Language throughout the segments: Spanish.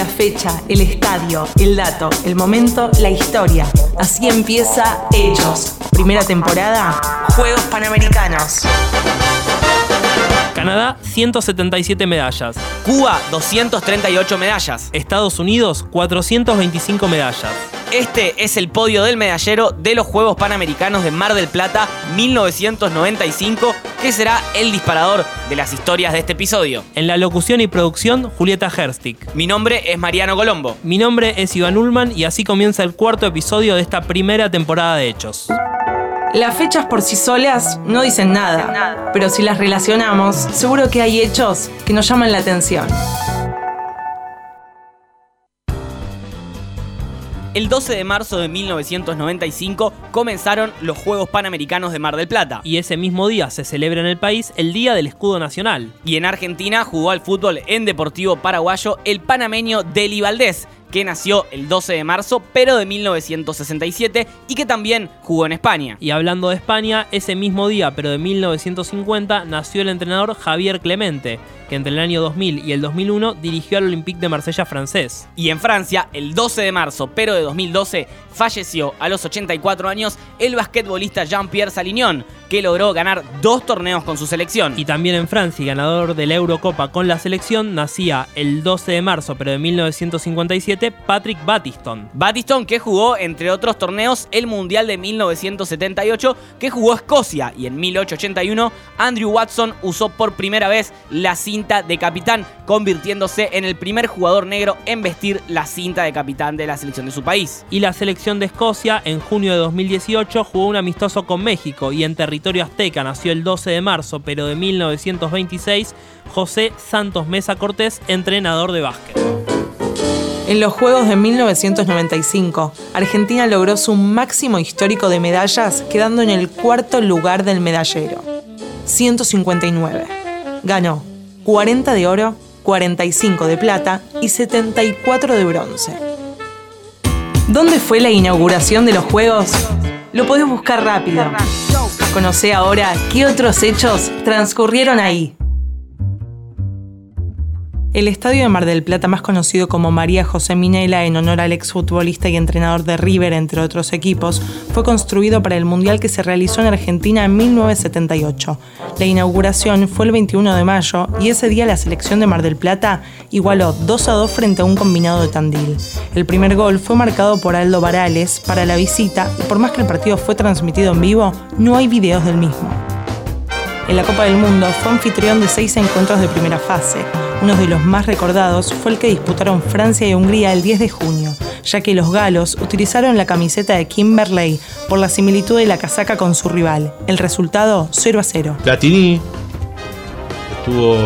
La fecha, el estadio, el dato, el momento, la historia. Así empieza Hechos. Primera temporada, Juegos Panamericanos. Canadá, 177 medallas. Cuba, 238 medallas. Estados Unidos, 425 medallas. Este es el podio del medallero de los Juegos Panamericanos de Mar del Plata 1995, que será el disparador de las historias de este episodio. En la locución y producción, Julieta Herstick. Mi nombre es Mariano Colombo. Mi nombre es Iván Ullman y así comienza el cuarto episodio de esta primera temporada de Hechos. Las fechas por sí solas no dicen nada, pero si las relacionamos, seguro que hay hechos que nos llaman la atención. El 12 de marzo de 1995 comenzaron los Juegos Panamericanos de Mar del Plata. Y ese mismo día se celebra en el país el Día del Escudo Nacional. Y en Argentina jugó al fútbol en Deportivo Paraguayo el panameño Deli Valdés, que nació el 12 de marzo, pero de 1967, y que también jugó en España. Y hablando de España, ese mismo día, pero de 1950, nació el entrenador Javier Clemente, que entre el año 2000 y el 2001 dirigió al Olympique de Marsella francés. Y en Francia, el 12 de marzo, pero de 2012, falleció a los 84 años el basquetbolista Jean-Pierre Salignon, que logró ganar dos torneos con su selección. Y también en Francia, ganador de la Eurocopa con la selección, nacía el 12 de marzo, pero de 1957, Patrick Battiston. Battiston que jugó, entre otros torneos, el Mundial de 1978, que jugó Escocia, y en 1881 Andrew Watson usó por primera vez la cinta de capitán, convirtiéndose en el primer jugador negro en vestir la cinta de capitán de la selección de su país. Y la selección de Escocia, en junio de 2018, jugó un amistoso con México y en territorio azteca nació el 12 de marzo, pero de 1926, José Santos Mesa Cortés, entrenador de básquet. En los Juegos de 1995, Argentina logró su máximo histórico de medallas, quedando en el cuarto lugar del medallero, 159. Ganó 40 de oro, 45 de plata y 74 de bronce. ¿Dónde fue la inauguración de los Juegos? Lo podés buscar rápido. Conoce ahora qué otros hechos transcurrieron ahí. El estadio de Mar del Plata, más conocido como María José Minela en honor al exfutbolista y entrenador de River, entre otros equipos, fue construido para el Mundial que se realizó en Argentina en 1978. La inauguración fue el 21 de mayo y ese día la selección de Mar del Plata igualó 2 a 2 frente a un combinado de Tandil. El primer gol fue marcado por Aldo Varales para la visita y por más que el partido fue transmitido en vivo, no hay videos del mismo. En la Copa del Mundo fue anfitrión de seis encuentros de primera fase uno de los más recordados fue el que disputaron Francia y Hungría el 10 de junio, ya que los galos utilizaron la camiseta de Kimberley por la similitud de la casaca con su rival. El resultado 0 a 0. Platini estuvo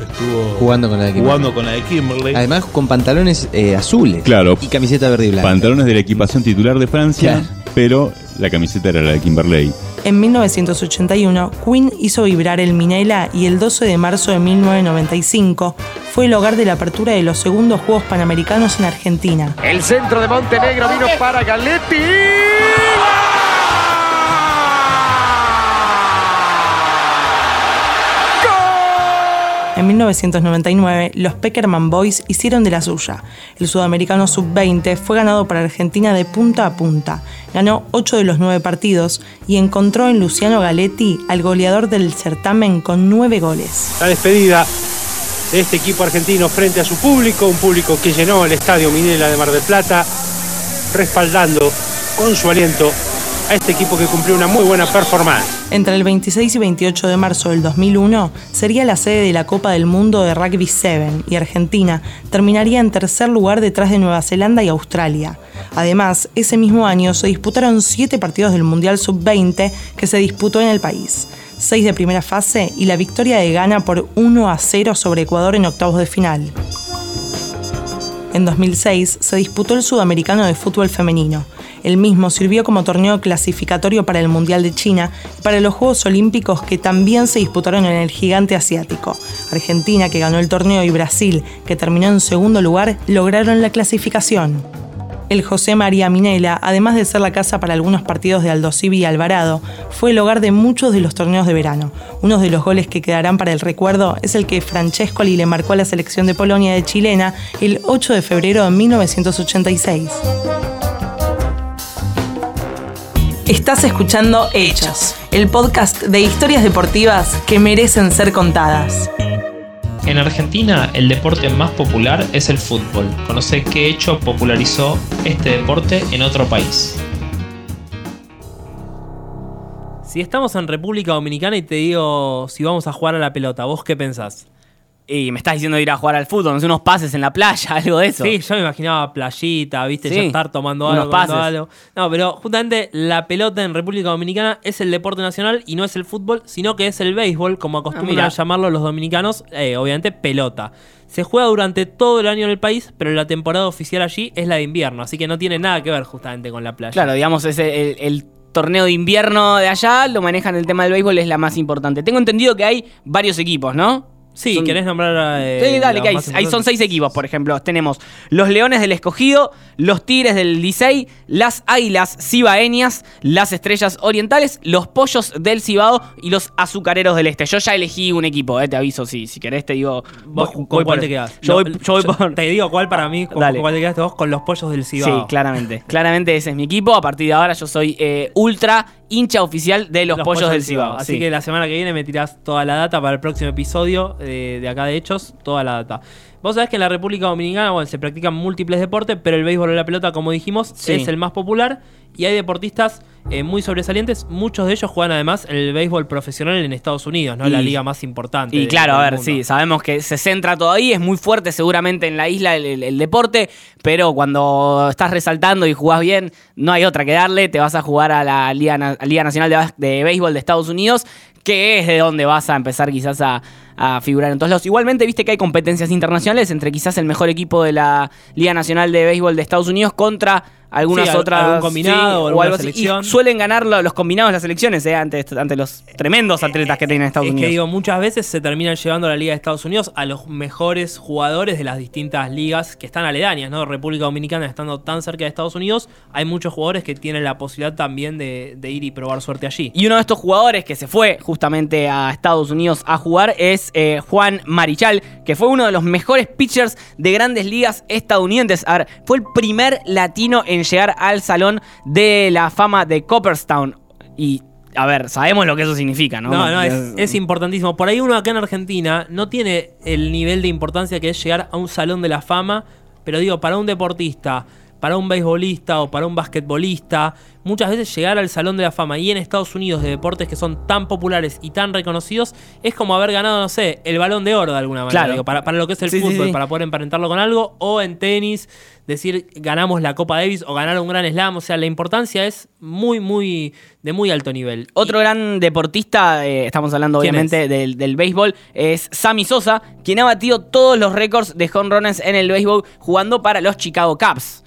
estuvo jugando con la de Kimberley. Jugando con la de Kimberley. Además con pantalones eh, azules. Claro. Y camiseta verde y blanca. Pantalones de la equipación titular de Francia, pero la camiseta era la de Kimberley. En 1981, Queen hizo vibrar el Minela y el 12 de marzo de 1995 fue el hogar de la apertura de los segundos Juegos Panamericanos en Argentina. El centro de Montenegro vino para Galetti. 1999, los Peckerman Boys hicieron de la suya. El sudamericano sub-20 fue ganado para Argentina de punta a punta. Ganó 8 de los 9 partidos y encontró en Luciano Galetti al goleador del certamen con 9 goles. La despedida de este equipo argentino frente a su público, un público que llenó el estadio Minela de Mar del Plata, respaldando con su aliento a este equipo que cumplió una muy buena performance. Entre el 26 y 28 de marzo del 2001 sería la sede de la Copa del Mundo de Rugby 7 y Argentina terminaría en tercer lugar detrás de Nueva Zelanda y Australia. Además, ese mismo año se disputaron siete partidos del Mundial Sub-20 que se disputó en el país. Seis de primera fase y la victoria de Ghana por 1 a 0 sobre Ecuador en octavos de final. En 2006 se disputó el Sudamericano de Fútbol Femenino. El mismo sirvió como torneo clasificatorio para el Mundial de China y para los Juegos Olímpicos que también se disputaron en el gigante asiático. Argentina, que ganó el torneo, y Brasil, que terminó en segundo lugar, lograron la clasificación. El José María Minela, además de ser la casa para algunos partidos de Aldosivi y Alvarado, fue el hogar de muchos de los torneos de verano. Uno de los goles que quedarán para el recuerdo es el que Francescoli le marcó a la selección de Polonia de chilena el 8 de febrero de 1986. Estás escuchando Hechos, el podcast de historias deportivas que merecen ser contadas. En Argentina, el deporte más popular es el fútbol. Conoce qué hecho popularizó este deporte en otro país. Si estamos en República Dominicana y te digo si vamos a jugar a la pelota, ¿vos qué pensás? Y me estás diciendo ir a jugar al fútbol, no sé, unos pases en la playa, algo de eso. Sí, yo me imaginaba playita, viste, Sí, ya estar tomando unos algo, pases. algo. No, pero justamente la pelota en República Dominicana es el deporte nacional y no es el fútbol, sino que es el béisbol, como acostumbran mira. a llamarlo los dominicanos, eh, obviamente pelota. Se juega durante todo el año en el país, pero la temporada oficial allí es la de invierno, así que no tiene nada que ver justamente con la playa. Claro, digamos, el, el torneo de invierno de allá lo manejan el tema del béisbol, es la más importante. Tengo entendido que hay varios equipos, ¿no? Sí, Son- ¿querés nombrar eh, Sí, dale, que hay, ahí son seis equipos, por ejemplo. Tenemos los Leones del Escogido, los Tigres del Licey, las Águilas Cibaeñas, las Estrellas Orientales, los Pollos del Cibao y los Azucareros del Este. Yo ya elegí un equipo, eh, te aviso, si, si querés te digo... ¿Vos cuál te quedas? Yo No, voy, yo voy por... Te digo cuál para mí, con cuál te quedaste vos, con los pollos del Cibao. Sí, claramente. Claramente ese es mi equipo. A partir de ahora yo soy eh, ultra hincha oficial de los, pollos, del Cibao. Así sí. que la semana que viene me tirás toda la data para el próximo episodio eh, de acá de Hechos, toda la data. Vos sabés que en la República Dominicana bueno, se practican múltiples deportes, pero el béisbol o la pelota, como dijimos, Sí. es el más popular y hay deportistas eh, muy sobresalientes. Muchos de ellos juegan además el béisbol profesional en Estados Unidos, ¿no? Y- la liga más importante. Y claro, a ver, mundo. sí, sabemos que se centra todo ahí, es muy fuerte seguramente en la isla el, el- el deporte, pero cuando estás resaltando y jugás bien, no hay otra que darle, te vas a jugar a la Liga, Na- Liga Nacional de, de Béisbol de Estados Unidos, que es de donde vas a empezar quizás a, a figurar en todos lados. Igualmente, viste que hay competencias internacionales entre quizás el mejor equipo de la Liga Nacional de Béisbol de Estados Unidos contra algunas Sí, otras algún combinado o algo así. selección. Y suelen ganar lo- los combinados de las selecciones eh, ante, ante los tremendos atletas que tienen Estados es Unidos. que digo, muchas veces se terminan llevando a la Liga de Estados Unidos a los mejores jugadores de las distintas ligas que están aledañas, ¿no? República Dominicana estando tan cerca de Estados Unidos, hay muchos jugadores que tienen la posibilidad también de, de ir y probar suerte allí. Y uno de estos jugadores que se fue justamente a Estados Unidos a jugar es eh, Juan Marichal, que fue uno de los mejores pitchers de grandes ligas estadounidenses. A ver, fue el primer latino en llegar al salón de la fama de Copperstown. Y, a ver, sabemos lo que eso significa, ¿no? No, no, es, es importantísimo. Por ahí uno acá en Argentina no tiene el nivel de importancia que es llegar a un salón de la fama, pero digo, para un deportista, para un beisbolista o para un basquetbolista, muchas veces llegar al salón de la fama y en Estados Unidos de deportes que son tan populares y tan reconocidos es como haber ganado, no sé, el balón de oro de alguna manera. Claro. Digo, para, para lo que es el Sí, fútbol, sí. para poder emparentarlo con algo, o en tenis, decir ganamos la Copa Davis o ganar un gran slam. O sea, la importancia es muy, muy, de muy alto nivel. Otro gran deportista, eh, estamos hablando ¿Quién obviamente del, del béisbol, es Sammy Sosa, quien ha batido todos los récords de home runs en el béisbol jugando para los Chicago Cubs.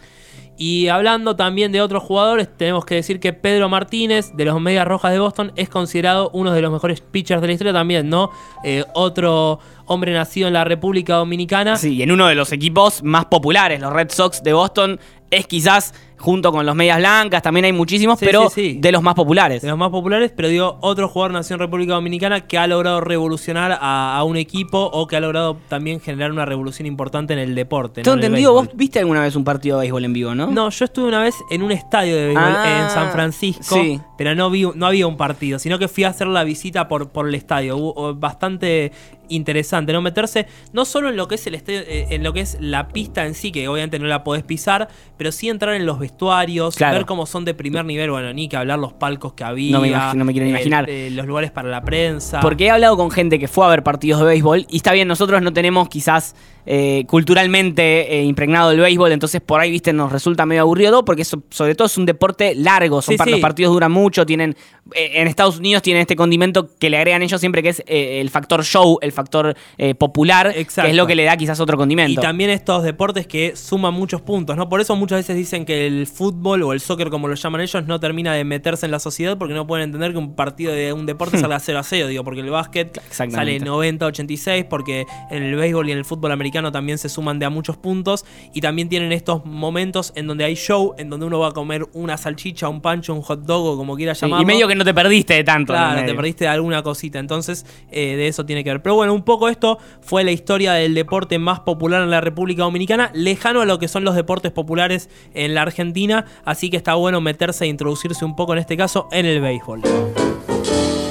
Y hablando también de otros jugadores, tenemos que decir que Pedro Martínez, de los Medias Rojas de Boston, es considerado uno de los mejores pitchers de la historia también, ¿no? Eh, otro hombre nacido en la República Dominicana. Sí, en uno de los equipos más populares, los Red Sox de Boston, es quizás junto con los Medias Blancas, también hay muchísimos, Sí, pero sí, sí. de los más populares. De los más populares, pero digo, otro jugador nacido en República Dominicana que ha logrado revolucionar a, a un equipo o que ha logrado también generar una revolución importante en el deporte. ¿no? Tengo En el entendido, vos viste alguna vez un partido de béisbol en vivo, ¿no? No, yo estuve una vez en un estadio de béisbol Ah, en San Francisco, pero no vi, no había un partido, sino que fui a hacer la visita por, por el estadio. Hubo bastante interesante, ¿no? Meterse no solo en lo que es el estadio, eh, en lo que es la pista en sí, que obviamente no la podés pisar, pero sí entrar en los vestuarios, Claro. ver cómo son de primer nivel, bueno, ni que hablar los palcos que había. No me imag- no me quiero eh, imaginar. eh, los lugares para la prensa. Porque he hablado con gente que fue a ver partidos de béisbol y está bien, nosotros no tenemos quizás eh, culturalmente eh, impregnado el béisbol, entonces por ahí, viste, nos resulta medio aburrido porque so- sobre todo es un deporte largo, son Sí, par- sí. los partidos duran mucho, tienen eh, en Estados Unidos tienen este condimento que le agregan ellos siempre que es el factor show, el factor popular, que es lo que le da quizás otro Y condimento. también estos deportes que suman muchos puntos, ¿no? Por eso muchas veces dicen que el fútbol o el soccer como lo llaman ellos no termina de meterse en la sociedad porque no pueden entender que un partido de un deporte salga 0 a 0, digo, porque el básquet sale 90 86, porque en el béisbol y en el fútbol americano también se suman de a muchos puntos y también tienen estos momentos en donde hay show, en donde uno va a comer una salchicha, un pancho, un hot dog o como quiera llamarlo. y medio que no te perdiste de tanto. Claro, te perdiste de alguna cosita. Entonces, eh, de eso tiene que ver. Pero bueno, un poco esto fue la historia del deporte más popular en la República Dominicana, lejano a lo que son los deportes populares en la Argentina. Así que está bueno meterse e introducirse un poco en este caso en el béisbol.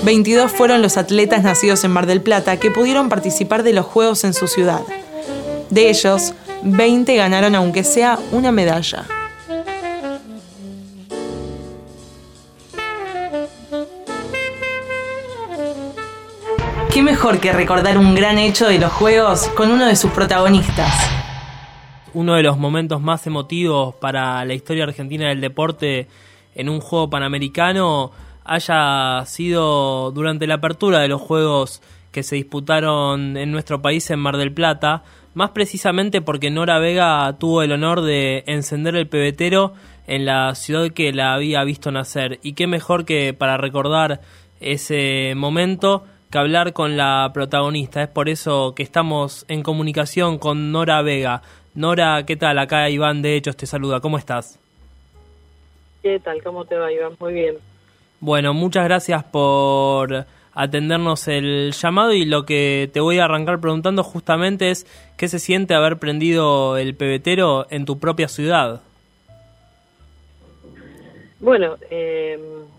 22 fueron los atletas nacidos en Mar del Plata que pudieron participar de los Juegos en su ciudad. De ellos, 20 ganaron aunque sea una medalla. ¿Qué mejor que recordar un gran hecho de los Juegos con uno de sus protagonistas? Uno de los momentos más emotivos para la historia argentina del deporte en un juego panamericano haya sido durante la apertura de los Juegos que se disputaron en nuestro país en Mar del Plata, más precisamente porque Nora Vega tuvo el honor de encender el pebetero en la ciudad que la había visto nacer. Y qué mejor que para recordar ese momento que hablar con la protagonista. Es por eso que estamos en comunicación con Nora Vega. Nora, ¿qué tal? Acá Iván de Hechos te saluda. ¿Cómo estás? ¿Qué tal? ¿Cómo te va, Iván? Muy bien. Bueno, muchas gracias por atendernos el llamado y lo que te voy a arrancar preguntando justamente es qué se siente haber prendido el pebetero en tu propia ciudad. Bueno, eh,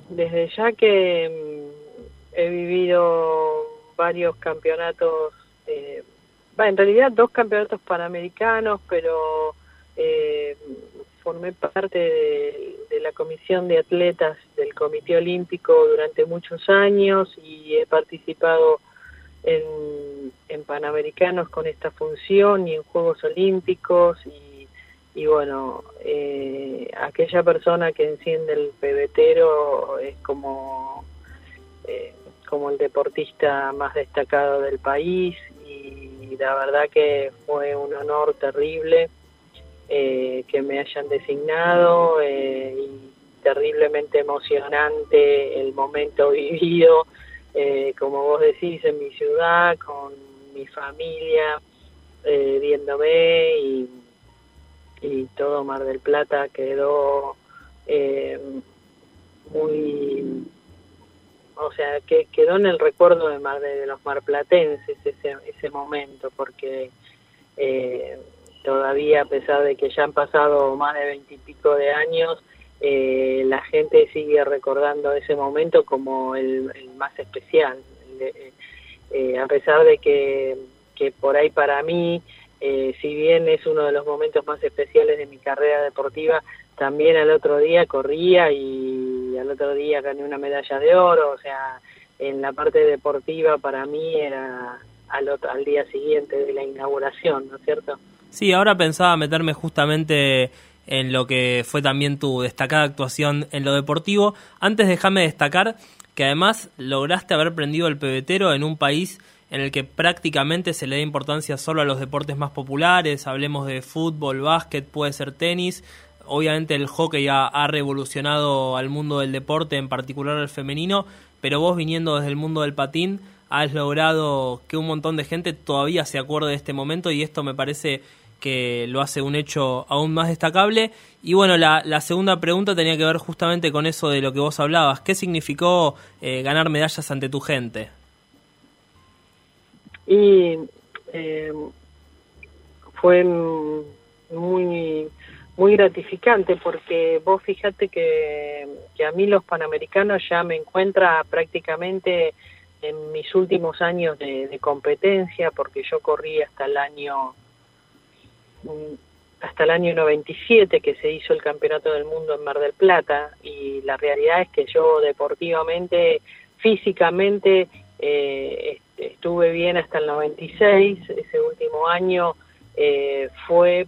desde ya que mm, he vivido varios campeonatos, eh, en realidad dos campeonatos panamericanos, pero eh, formé parte de, la comisión de atletas del Comité Olímpico durante muchos años y he participado en, en Panamericanos con esta función y en Juegos Olímpicos y, y bueno, eh, aquella persona que enciende el pebetero es como, eh, como el deportista más destacado del país y la verdad que fue un honor terrible eh, que me hayan designado eh, y terriblemente emocionante el momento vivido, eh, como vos decís, en mi ciudad, con mi familia, eh, viéndome y, y todo Mar del Plata quedó eh, muy o sea que quedó en el recuerdo de, Mar de, los marplatenses ese, ese momento porque eh, todavía a pesar de que ya han pasado más de veintipico de años eh, la gente sigue recordando ese momento como el, más especial de- eh, a pesar de que, que por ahí para mí eh, si bien es uno de los momentos más especiales de mi carrera deportiva, también al otro día corría y al otro día gané una medalla de oro, o sea, en la parte deportiva para mí era al, otro, al día siguiente de la inauguración, ¿no es cierto? Sí, ahora pensaba meterme justamente en lo que fue también tu destacada actuación en lo deportivo. Antes déjame destacar que además lograste haber prendido el pebetero en un país en el que prácticamente se le da importancia solo a los deportes más populares, hablemos de fútbol, básquet, puede ser tenis, obviamente el hockey ha, ha revolucionado al mundo del deporte, en particular el femenino, pero vos viniendo desde el mundo del patín has logrado que un montón de gente todavía se acuerde de este momento y esto me parece que lo hace un hecho aún más destacable. Y bueno, la, la segunda pregunta tenía que ver justamente con eso de lo que vos hablabas. ¿Qué significó eh, ganar medallas ante tu gente? Y eh, fue muy muy gratificante porque vos fíjate que, que a mí los panamericanos ya me encuentra prácticamente en mis últimos años de, de competencia porque yo corrí hasta el año hasta el año 97 que se hizo el campeonato del mundo en Mar del Plata y la realidad es que yo deportivamente físicamente eh, est- estuve bien hasta el 96 ese último año eh, fue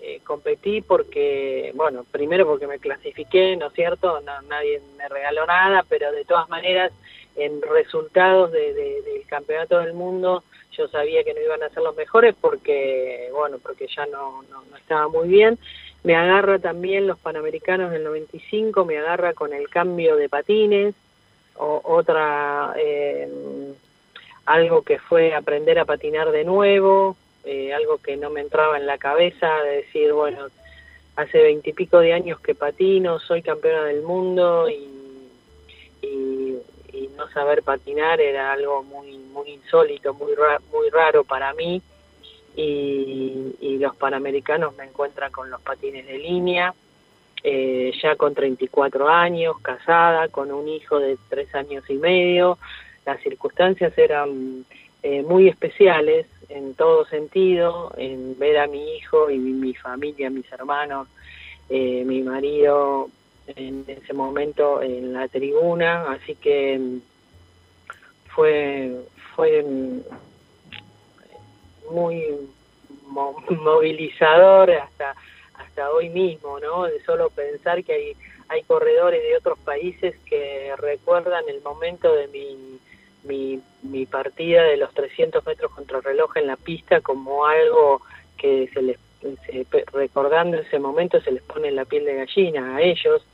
eh, competí porque, bueno, primero porque me clasifiqué, ¿no es cierto? No, nadie me regaló nada, pero de todas maneras en resultados de- del campeonato del mundo yo sabía que no iban a ser los mejores porque bueno porque ya no, no, estaba muy bien. Me agarra también los panamericanos del 95 me agarra con el cambio de patines o, otra eh, algo que fue aprender a patinar de nuevo eh, algo que no me entraba en la cabeza de decir bueno hace veintipico de años que patino soy campeona del mundo y, no saber patinar era algo muy muy insólito, muy ra- muy raro para mí. Y, los panamericanos me encuentran con los patines de línea, eh, ya con 34 años, casada, con un hijo de tres años y medio, las circunstancias eran eh, muy especiales en todo sentido, en ver a mi hijo y mi, mi familia, mis hermanos, eh, mi marido en ese momento en la tribuna, así que mm, fue fue mm, muy mo- movilizador hasta hasta hoy mismo, ¿no? De solo pensar que hay hay corredores de otros países que recuerdan el momento de mi mi, mi partida de los 300 metros contra reloj en la pista como algo que se les se- recordando ese momento se les pone la piel de gallina a ellos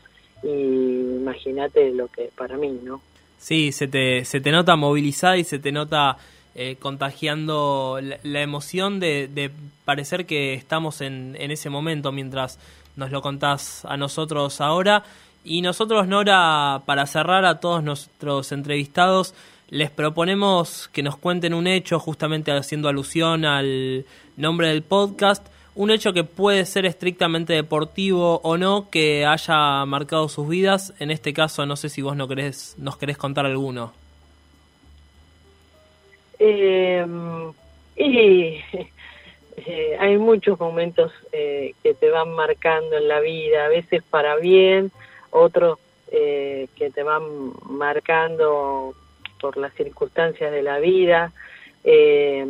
y imagínate lo que para mí, ¿no? Sí, se te, se te nota movilizada y se te nota eh, contagiando la, la emoción de, de parecer que estamos en, en ese momento mientras nos lo contás a nosotros ahora. Y nosotros, Nora, para cerrar a todos nuestros entrevistados, les proponemos que nos cuenten un hecho, justamente haciendo alusión al nombre del podcast, un hecho que puede ser estrictamente deportivo o no, que haya marcado sus vidas. En este caso, no sé si vos no querés, nos querés contar alguno. Eh, y eh, hay muchos momentos eh, que te van marcando en la vida, a veces para bien, otros eh, que te van marcando por las circunstancias de la vida. Eh,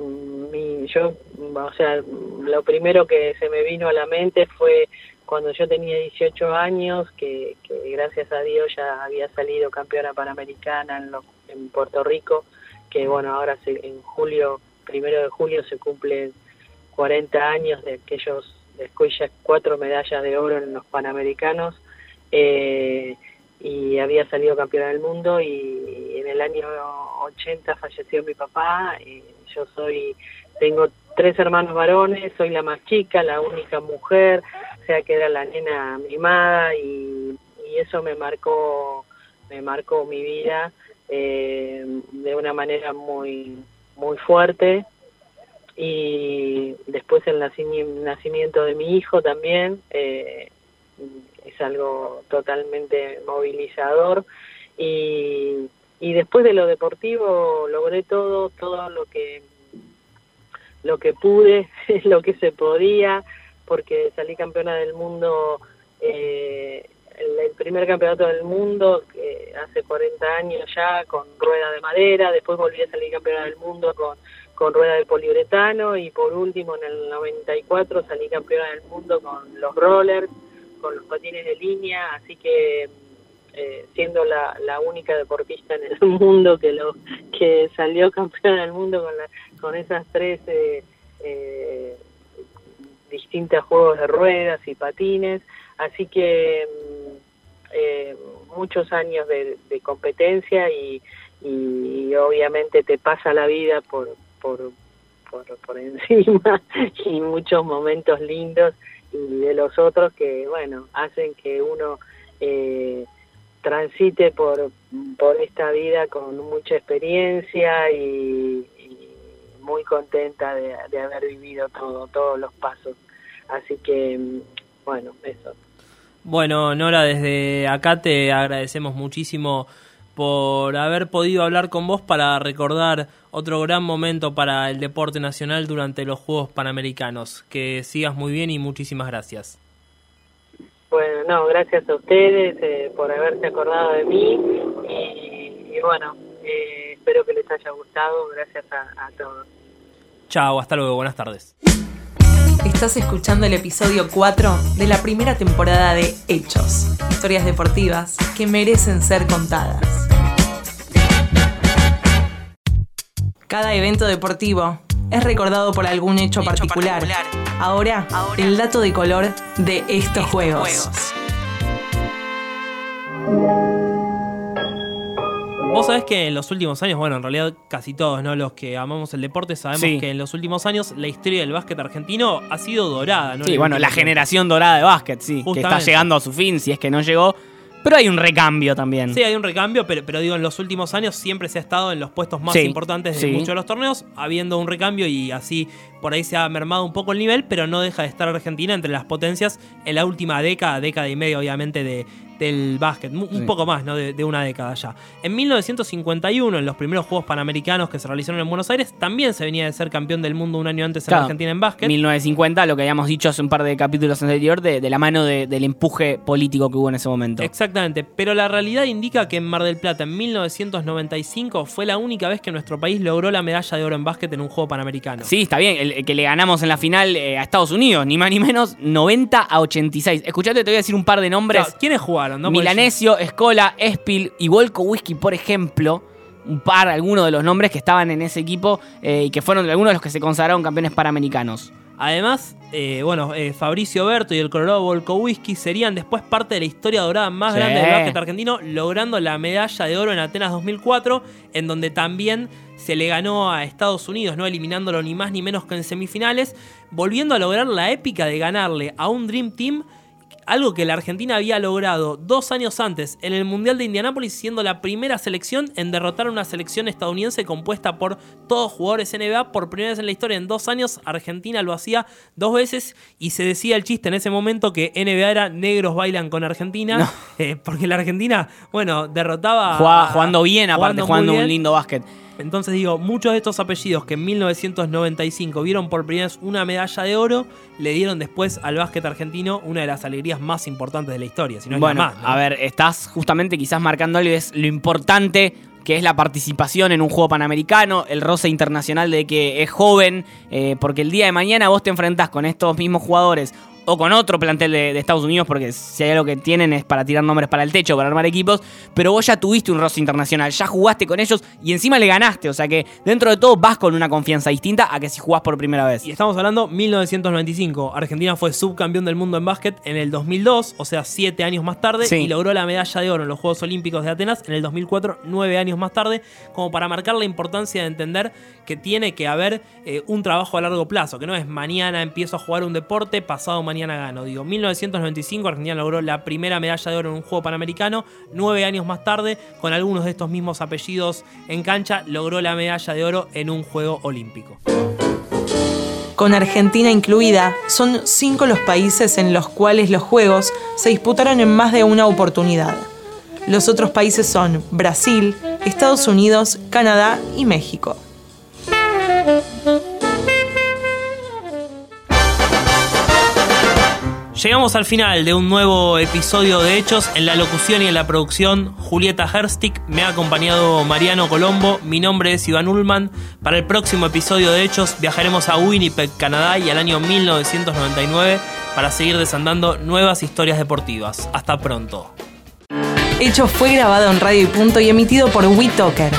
mi, yo, o sea, lo primero que se me vino a la mente fue cuando yo tenía 18 años, que, que gracias a Dios ya había salido campeona panamericana en, lo- en Puerto Rico, que bueno, ahora se- en julio, primero de julio se cumplen 40 años de aquellos, después ya cuatro medallas de oro en los panamericanos, eh, y había salido campeona del mundo y en el año 80 falleció mi papá, y yo soy, tengo tres hermanos varones, soy la más chica, la única mujer, o sea que era la nena mimada y, eso me marcó, me marcó mi vida eh, de una manera muy, muy fuerte. Y después el naci- nacimiento de mi hijo también eh, es algo totalmente movilizador y, y después de lo deportivo logré todo todo lo que lo que pude lo que se podía porque salí campeona del mundo eh, el, primer campeonato del mundo que hace 40 años ya con rueda de madera después volví a salir campeona del mundo con con rueda de poliuretano y por último en el 94 salí campeona del mundo con los rollers, con los patines de línea, así que eh, siendo la, la única deportista en el mundo que lo que salió campeona del mundo con, la, con esas tres eh, eh, distintos juegos de ruedas y patines, así que mm, eh, muchos años de, de competencia y, y obviamente te pasa la vida por, por, por, por encima y muchos momentos lindos y de los otros que, bueno, hacen que uno eh, transite por, por esta vida con mucha experiencia y, muy contenta de, de haber vivido todo, todos los pasos. Así que, bueno, eso. Bueno, Nora, desde acá te agradecemos muchísimo por haber podido hablar con vos para recordar otro gran momento para el deporte nacional durante los Juegos Panamericanos. Que sigas muy bien y muchísimas gracias. Bueno, no, gracias a ustedes eh, por haberse acordado de mí y, y bueno, eh, espero que les haya gustado. Gracias a, a todos. Chao, hasta luego, buenas tardes. Estás escuchando el episodio 4 de la primera temporada de Hechos, historias deportivas que merecen ser contadas. Cada evento deportivo es recordado por algún hecho, particular. Ahora, el dato de color de estos, juegos. Vos sabés que en los últimos años, bueno, en realidad casi todos, ¿no? Los que amamos el deporte sabemos Sí. que en los últimos años la historia del básquet argentino ha sido dorada, ¿no? Sí, el bueno, la generación dorada de básquet, sí, que está llegando a su fin, si es que no llegó. Pero hay un recambio también. Sí, hay un recambio, pero, pero digo, en los últimos años siempre se ha estado en los puestos más Sí, importantes de sí. muchos de los torneos, habiendo un recambio y así por ahí se ha mermado un poco el nivel, pero no deja de estar Argentina entre las potencias en la última década, década y media, obviamente, de, del básquet. Un Sí. poco más, ¿no? De, de una década ya. En 1951, en los primeros Juegos Panamericanos que se realizaron en Buenos Aires, también se venía de ser campeón del mundo un año antes en Claro, Argentina en básquet. 1950, lo que habíamos dicho hace un par de capítulos anterior, de, de la mano de- del empuje político que hubo en ese momento. Exactamente, pero la realidad indica que en Mar del Plata en 1995 fue la única vez que nuestro país logró la medalla de oro en básquet en un juego panamericano. Sí, está bien, el, el que le ganamos en la final eh, a Estados Unidos, ni más ni menos, 90 a 86. Escuchate, te voy a decir un par de nombres. Claro, ¿Quiénes jugaron? No? Milanesio, Escola, Espil y Volko Whisky, por ejemplo. Un par, algunos de los nombres que estaban en ese equipo eh, y que fueron algunos de los que se consagraron campeones panamericanos. Además, eh, bueno, eh, Fabricio Berto y el Colorado Volkowski serían después parte de la historia dorada más Sí. grande del básquet argentino, logrando la medalla de oro en Atenas 2004, en donde también se le ganó a Estados Unidos, no eliminándolo ni más ni menos que en semifinales, volviendo a lograr la épica de ganarle a un Dream Team. Algo que la Argentina había logrado dos años antes en el Mundial de Indianápolis, siendo la primera selección en derrotar a una selección estadounidense compuesta por todos jugadores NBA. Por primera vez en la historia, en dos años, Argentina lo hacía dos veces y se decía el chiste en ese momento que NBA era negros bailan con Argentina, eh, porque la Argentina, bueno, derrotaba. Jugaba- a- jugando bien, aparte, jugando un lindo básquet. Entonces digo, muchos de estos apellidos que en 1995 vieron por primera vez una medalla de oro, le dieron después al básquet argentino una de las alegrías más importantes de la historia, si no es bueno, más. ¿no? a ver, estás justamente quizás marcando algo y es lo importante que es la participación en un juego panamericano, el roce internacional de que es joven, eh, porque el día de mañana vos te enfrentás con estos mismos jugadores o con otro plantel de, de Estados Unidos, porque si hay algo que tienen es para tirar nombres para el techo, para armar equipos, pero vos ya tuviste un roce internacional, ya jugaste con ellos y encima le ganaste, o sea que dentro de todo vas con una confianza distinta a que si jugás por primera vez. Y estamos hablando 1995. Argentina fue subcampeón del mundo en básquet en el 2002, o sea, siete años más tarde, Sí. y logró la medalla de oro en los Juegos Olímpicos de Atenas en el 2004, nueve años más tarde, como para marcar la importancia de entender que tiene que haber eh, un trabajo a largo plazo, que no es mañana empiezo a jugar un deporte, pasado mañana gano. Digo, 1995 Argentina logró la primera medalla de oro en un juego panamericano, nueve años más tarde, con algunos de estos mismos apellidos en cancha, logró la medalla de oro en un juego olímpico. Con Argentina incluida, son cinco los países en los cuales los Juegos se disputaron en más de una oportunidad. Los otros países son Brasil, Estados Unidos, Canadá y México. Llegamos al final de un nuevo episodio de Hechos. En la locución y en la producción, Julieta Herstick. Me ha acompañado Mariano Colombo. Mi nombre es Iván Ullman. Para el próximo episodio de Hechos viajaremos a Winnipeg, Canadá y al año 1999 para seguir desandando nuevas historias deportivas. Hasta pronto. Hecho fue grabado en Radio y Punto y emitido por WeTalker,